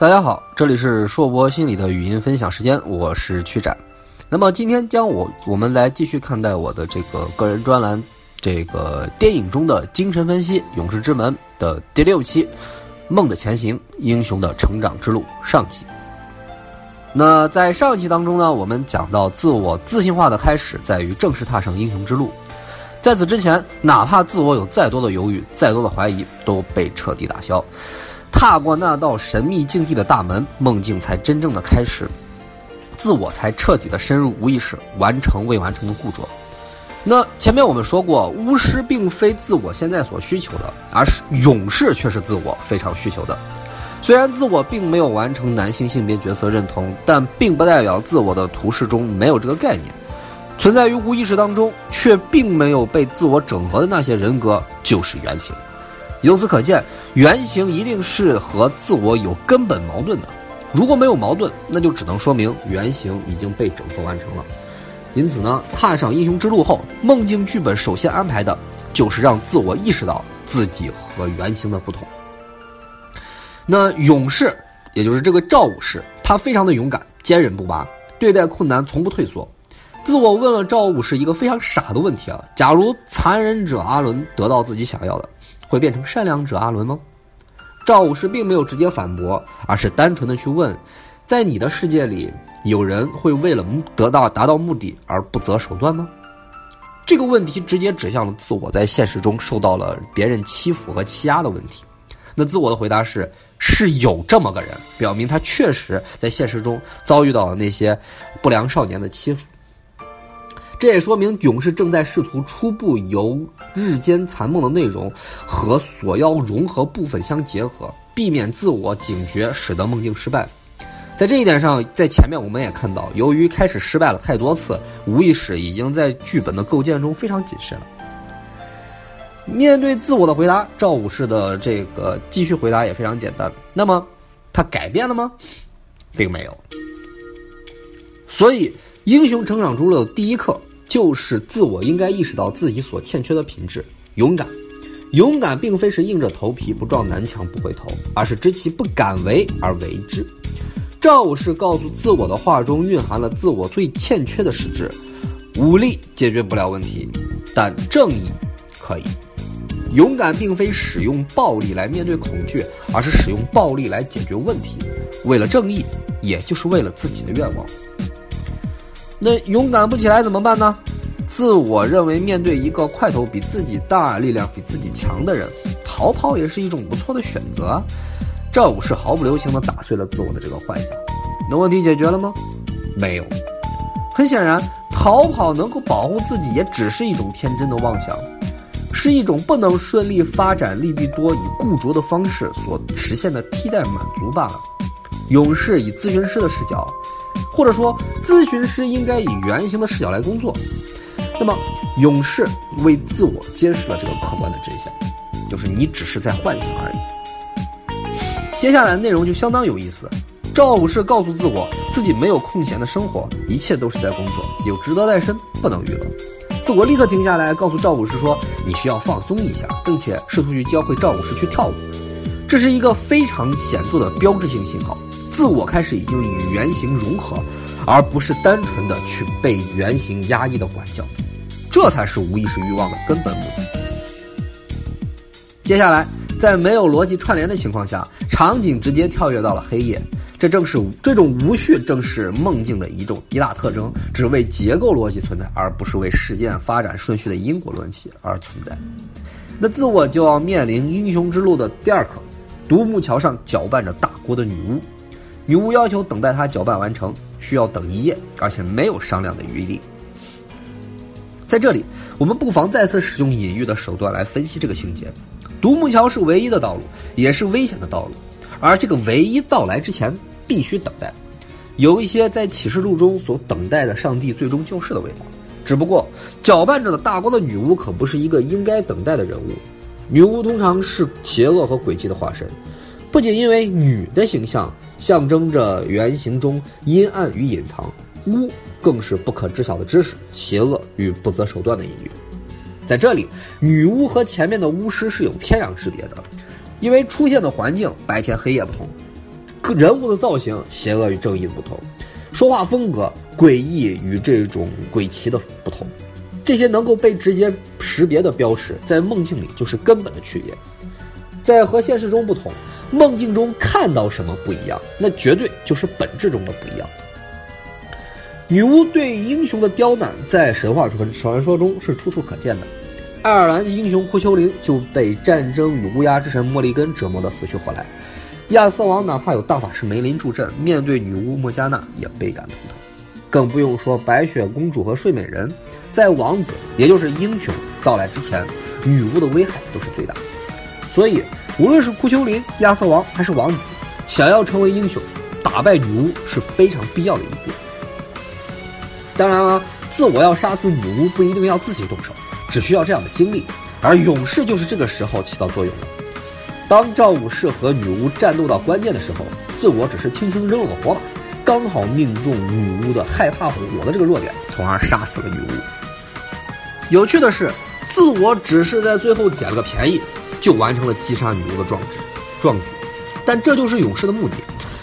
大家好，这里是硕博心理的语音分享时间，我是曲展。那么今天将我我们来继续看待我的这个个人专栏，这个电影中的精神分析《勇士之门》的第六期《梦的前行：英雄的成长之路》上集。那在上一期当中呢，我们讲到自我自信化的开始在于正式踏上英雄之路。在此之前，哪怕自我有再多的犹豫、再多的怀疑，都被彻底打消。踏过那道神秘境地的大门，梦境才真正的开始，自我才彻底的深入无意识，完成未完成的固着。那前面我们说过，巫师并非自我现在所需求的，而是勇士却是自我非常需求的。虽然自我并没有完成男性性别角色认同，但并不代表自我的图示中没有这个概念，存在于无意识当中，却并没有被自我整合的那些人格就是原型。由此可见，原型一定是和自我有根本矛盾的。如果没有矛盾，那就只能说明原型已经被整合完成了。因此呢，踏上英雄之路后，梦境剧本首先安排的就是让自我意识到自己和原型的不同。那勇士，也就是这个赵武士，他非常的勇敢、坚韧不拔，对待困难从不退缩。自我问了赵武士一个非常傻的问题啊：假如残忍者阿伦得到自己想要的，会变成善良者阿伦吗？赵武士并没有直接反驳，而是单纯的去问：在你的世界里，有人会为了得到达到目的而不择手段吗？这个问题直接指向了自我在现实中受到了别人欺负和欺压的问题。那自我的回答是：是有这么个人，表明他确实在现实中遭遇到了那些不良少年的欺负。这也说明勇士正在试图初步由日间残梦的内容和所要融合部分相结合，避免自我警觉，使得梦境失败。在这一点上，在前面我们也看到，由于开始失败了太多次，无意识已经在剧本的构建中非常谨慎了。面对自我的回答，赵武士的这个继续回答也非常简单。那么，他改变了吗？并没有。所以，英雄成长中的第一课。就是自我应该意识到自己所欠缺的品质，勇敢。勇敢并非是硬着头皮不撞南墙不回头，而是知其不敢为而为之。赵武士告诉自我的话中蕴含了自我最欠缺的实质：武力解决不了问题，但正义可以。勇敢并非使用暴力来面对恐惧，而是使用暴力来解决问题，为了正义，也就是为了自己的愿望。那勇敢不起来怎么办呢？自我认为面对一个块头比自己大、力量比自己强的人，逃跑也是一种不错的选择。赵武士毫不留情地打碎了自我的这个幻想。那问题解决了吗？没有。很显然，逃跑能够保护自己，也只是一种天真的妄想，是一种不能顺利发展利弊多以固着的方式所实现的替代满足罢了。勇士以咨询师的视角。或者说，咨询师应该以原型的视角来工作。那么，勇士为自我揭示了这个客观的真相，就是你只是在幻想而已。接下来的内容就相当有意思。赵武士告诉自我，自己没有空闲的生活，一切都是在工作，有职责在身，不能娱乐。自我立刻停下来，告诉赵武士说：“你需要放松一下，并且试图去教会赵武士去跳舞。”这是一个非常显著的标志性信号。自我开始已经与原型融合，而不是单纯的去被原型压抑的管教，这才是无意识欲望的根本目的。接下来，在没有逻辑串联的情况下，场景直接跳跃到了黑夜，这正是这种无序，正是梦境的一种一大特征，只为结构逻辑存在，而不是为事件发展顺序的因果论系而存在。那自我就要面临英雄之路的第二课，独木桥上搅拌着大锅的女巫。女巫要求等待她搅拌完成，需要等一夜，而且没有商量的余地。在这里，我们不妨再次使用隐喻的手段来分析这个情节：独木桥是唯一的道路，也是危险的道路，而这个唯一到来之前必须等待。有一些在启示录中所等待的上帝最终救世的味道。只不过，搅拌着的大锅的女巫可不是一个应该等待的人物。女巫通常是邪恶和诡计的化身，不仅因为女的形象。象征着原型中阴暗与隐藏，巫更是不可知晓的知识，邪恶与不择手段的隐喻。在这里，女巫和前面的巫师是有天壤之别的，因为出现的环境白天黑夜不同，人物的造型邪恶与正义不同，说话风格诡异与这种鬼奇的不同，这些能够被直接识别的标识，在梦境里就是根本的区别。在和现实中不同，梦境中看到什么不一样，那绝对就是本质中的不一样。女巫对英雄的刁难，在神话传传说中是处处可见的。爱尔兰英雄库丘林就被战争与乌鸦之神莫利根折磨得死去活来。亚瑟王哪怕有大法师梅林助阵，面对女巫莫加娜也倍感头疼。更不用说白雪公主和睡美人，在王子也就是英雄到来之前，女巫的危害都是最大的。所以，无论是库丘林、亚瑟王还是王子，想要成为英雄，打败女巫是非常必要的一步。当然了，自我要杀死女巫不一定要自己动手，只需要这样的经历。而勇士就是这个时候起到作用了。当赵武士和女巫战斗到关键的时候，自我只是轻轻扔了个火把，刚好命中女巫的害怕火的这个弱点，从而杀死了女巫。有趣的是，自我只是在最后捡了个便宜，就完成了击杀女巫的壮举，壮举。但这就是勇士的目的。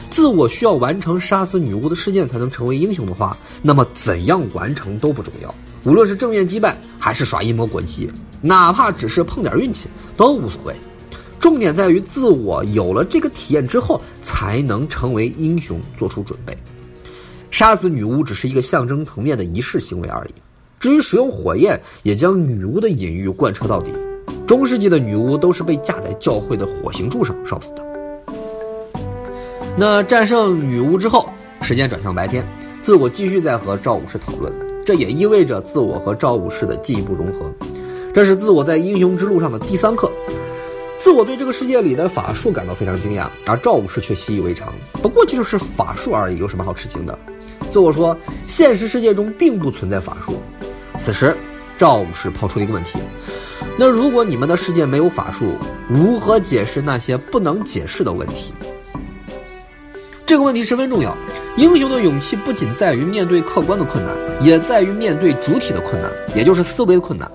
自我需要完成杀死女巫的事件才能成为英雄的话，那么怎样完成都不重要。无论是正面击败，还是耍阴谋诡计，哪怕只是碰点运气都无所谓。重点在于自我有了这个体验之后，才能成为英雄做出准备。杀死女巫只是一个象征层面的仪式行为而已。至于使用火焰，也将女巫的隐喻贯彻到底。中世纪的女巫都是被架在教会的火刑柱上烧死的。那战胜女巫之后，时间转向白天，自我继续在和赵武士讨论，这也意味着自我和赵武士的进一步融合。这是自我在英雄之路上的第三课。自我对这个世界里的法术感到非常惊讶，而赵武士却习以为常。不过就是法术而已，有什么好吃惊的？自我说，现实世界中并不存在法术。此时，赵武士抛出了一个问题：那如果你们的世界没有法术，如何解释那些不能解释的问题？这个问题十分重要。英雄的勇气不仅在于面对客观的困难，也在于面对主体的困难，也就是思维的困难。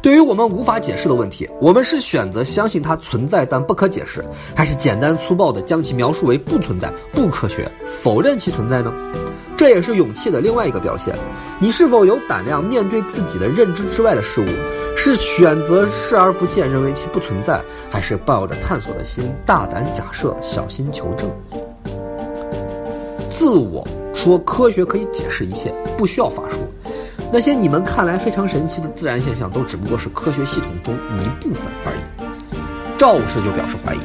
对于我们无法解释的问题，我们是选择相信它存在但不可解释，还是简单粗暴地将其描述为不存在、不科学，否认其存在呢？这也是勇气的另外一个表现。你是否有胆量面对自己的认知之外的事物？是选择视而不见，认为其不存在，还是抱着探索的心，大胆假设，小心求证？自我说科学可以解释一切，不需要法术。那些你们看来非常神奇的自然现象，都只不过是科学系统中一部分而已。赵氏就表示怀疑。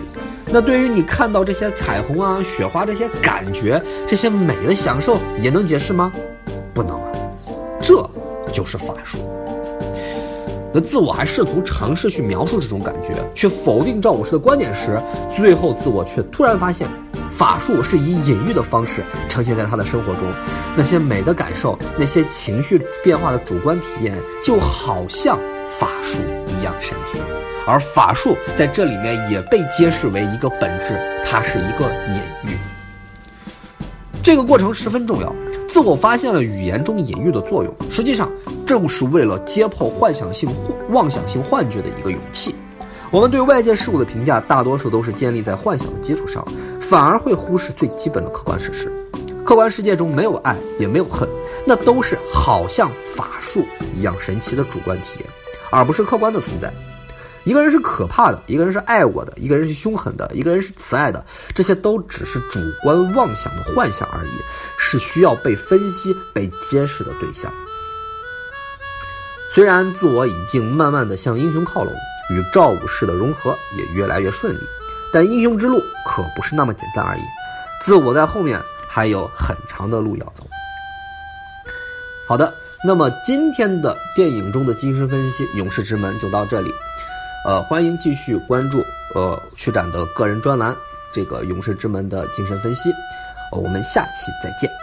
那对于你看到这些彩虹啊、雪花这些感觉、这些美的享受，也能解释吗？不能啊，这就是法术。那自我还试图尝试去描述这种感觉，却否定赵武士的观点时，最后自我却突然发现。法术是以隐喻的方式呈现在他的生活中，那些美的感受，那些情绪变化的主观体验，就好像法术一样神奇。而法术在这里面也被揭示为一个本质，它是一个隐喻。这个过程十分重要，自我发现了语言中隐喻的作用，实际上正是为了揭破幻想性、妄想性幻觉的一个勇气。我们对外界事物的评价，大多数都是建立在幻想的基础上。反而会忽视最基本的客观事实，客观世界中没有爱，也没有恨，那都是好像法术一样神奇的主观体验，而不是客观的存在。一个人是可怕的，一个人是爱我的，一个人是凶狠的，一个人是慈爱的，这些都只是主观妄想的幻想而已，是需要被分析、被揭示的对象。虽然自我已经慢慢的向英雄靠拢，与赵武士的融合也越来越顺利。但英雄之路可不是那么简单而已，自我在后面还有很长的路要走。好的，那么今天的电影中的精神分析《勇士之门》就到这里，呃，欢迎继续关注呃曲展的个人专栏这个《勇士之门》的精神分析，呃，我们下期再见。